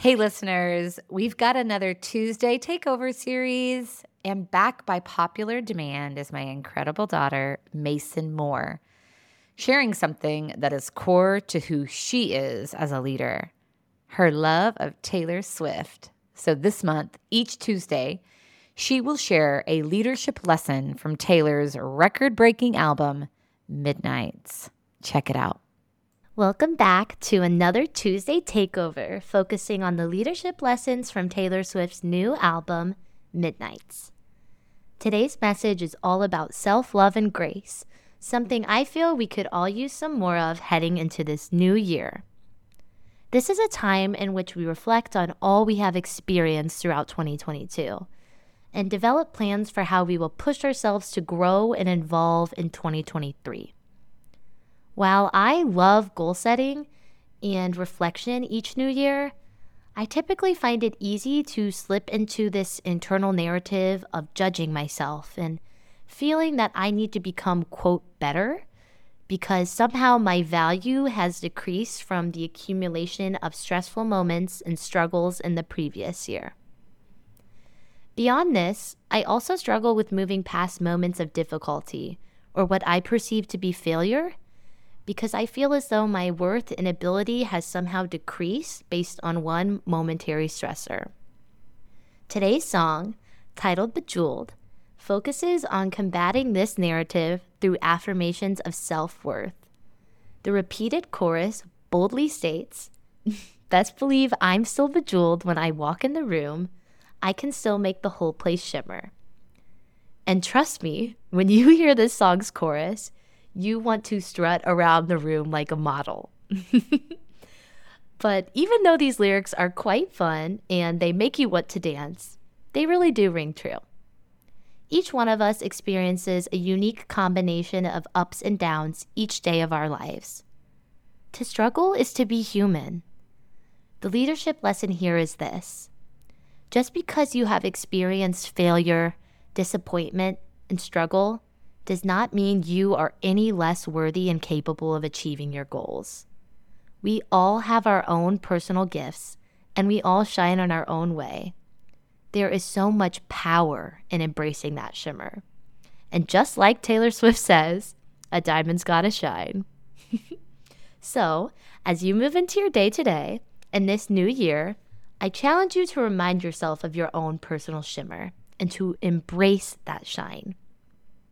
Hey, listeners, we've got another Tuesday Takeover series, and back by popular demand is my incredible daughter, Mason Moore, sharing something that is core to who she is as a leader her love of Taylor Swift. So, this month, each Tuesday, she will share a leadership lesson from Taylor's record breaking album, Midnights. Check it out. Welcome back to another Tuesday Takeover, focusing on the leadership lessons from Taylor Swift's new album, Midnights. Today's message is all about self love and grace, something I feel we could all use some more of heading into this new year. This is a time in which we reflect on all we have experienced throughout 2022 and develop plans for how we will push ourselves to grow and evolve in 2023. While I love goal setting and reflection each new year, I typically find it easy to slip into this internal narrative of judging myself and feeling that I need to become, quote, better because somehow my value has decreased from the accumulation of stressful moments and struggles in the previous year. Beyond this, I also struggle with moving past moments of difficulty or what I perceive to be failure because I feel as though my worth and ability has somehow decreased based on one momentary stressor. Today's song, titled Bejeweled, focuses on combating this narrative through affirmations of self worth. The repeated chorus boldly states, Best believe I'm still bejeweled when I walk in the room. I can still make the whole place shimmer. And trust me, when you hear this song's chorus, you want to strut around the room like a model. but even though these lyrics are quite fun and they make you want to dance, they really do ring true. Each one of us experiences a unique combination of ups and downs each day of our lives. To struggle is to be human. The leadership lesson here is this just because you have experienced failure, disappointment, and struggle does not mean you are any less worthy and capable of achieving your goals. We all have our own personal gifts, and we all shine in our own way. There is so much power in embracing that shimmer. And just like Taylor Swift says, a diamond's gotta shine. so, as you move into your day today and this new year, I challenge you to remind yourself of your own personal shimmer and to embrace that shine.